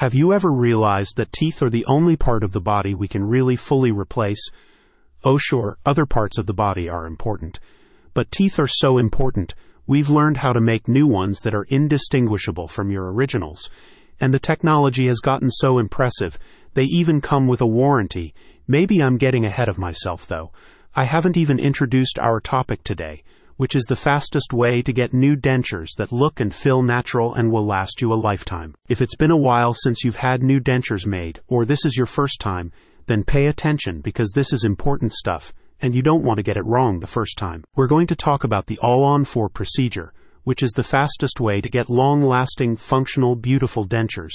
Have you ever realized that teeth are the only part of the body we can really fully replace? Oh, sure, other parts of the body are important. But teeth are so important, we've learned how to make new ones that are indistinguishable from your originals. And the technology has gotten so impressive, they even come with a warranty. Maybe I'm getting ahead of myself, though. I haven't even introduced our topic today which is the fastest way to get new dentures that look and feel natural and will last you a lifetime. If it's been a while since you've had new dentures made, or this is your first time, then pay attention because this is important stuff, and you don't want to get it wrong the first time. We're going to talk about the all on four procedure, which is the fastest way to get long lasting, functional, beautiful dentures.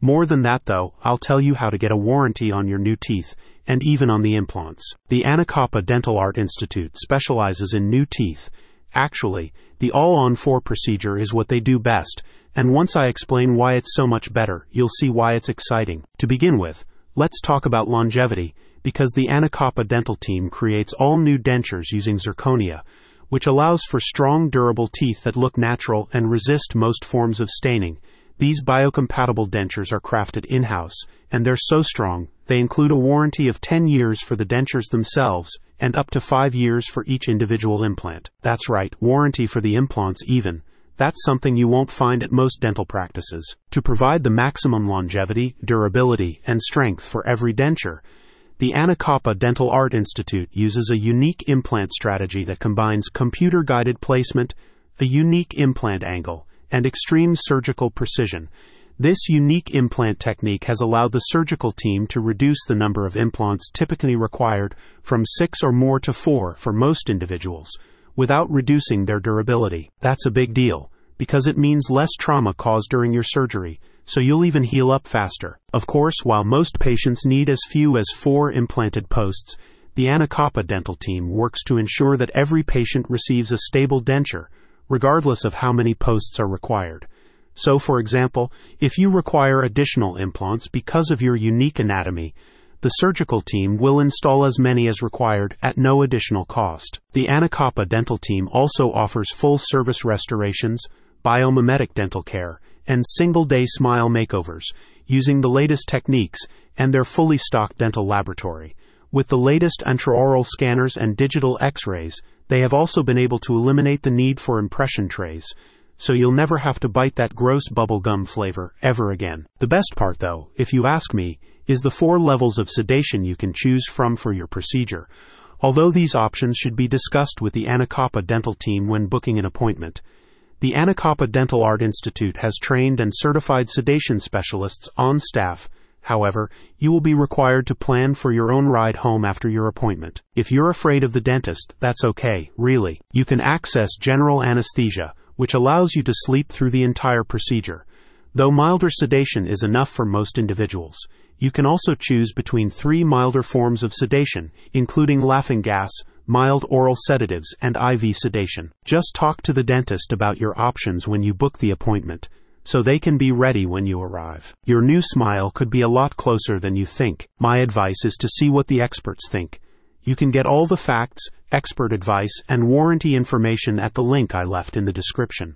More than that, though, I'll tell you how to get a warranty on your new teeth and even on the implants. The Anacapa Dental Art Institute specializes in new teeth. Actually, the all on four procedure is what they do best, and once I explain why it's so much better, you'll see why it's exciting. To begin with, let's talk about longevity, because the Anacapa dental team creates all new dentures using zirconia, which allows for strong, durable teeth that look natural and resist most forms of staining. These biocompatible dentures are crafted in house, and they're so strong, they include a warranty of 10 years for the dentures themselves and up to 5 years for each individual implant. That's right, warranty for the implants even. That's something you won't find at most dental practices. To provide the maximum longevity, durability, and strength for every denture, the Anacapa Dental Art Institute uses a unique implant strategy that combines computer guided placement, a unique implant angle, and extreme surgical precision. This unique implant technique has allowed the surgical team to reduce the number of implants typically required from six or more to four for most individuals, without reducing their durability. That's a big deal, because it means less trauma caused during your surgery, so you'll even heal up faster. Of course, while most patients need as few as four implanted posts, the Anacapa dental team works to ensure that every patient receives a stable denture regardless of how many posts are required. So, for example, if you require additional implants because of your unique anatomy, the surgical team will install as many as required at no additional cost. The Anacapa dental team also offers full service restorations, biomimetic dental care, and single day smile makeovers using the latest techniques and their fully stocked dental laboratory. With the latest intraoral scanners and digital x rays, they have also been able to eliminate the need for impression trays, so you'll never have to bite that gross bubblegum flavor ever again. The best part, though, if you ask me, is the four levels of sedation you can choose from for your procedure. Although these options should be discussed with the Anacapa dental team when booking an appointment. The Anacapa Dental Art Institute has trained and certified sedation specialists on staff However, you will be required to plan for your own ride home after your appointment. If you're afraid of the dentist, that's okay, really. You can access general anesthesia, which allows you to sleep through the entire procedure. Though milder sedation is enough for most individuals, you can also choose between three milder forms of sedation, including laughing gas, mild oral sedatives, and IV sedation. Just talk to the dentist about your options when you book the appointment so they can be ready when you arrive. Your new smile could be a lot closer than you think. My advice is to see what the experts think. You can get all the facts, expert advice, and warranty information at the link I left in the description.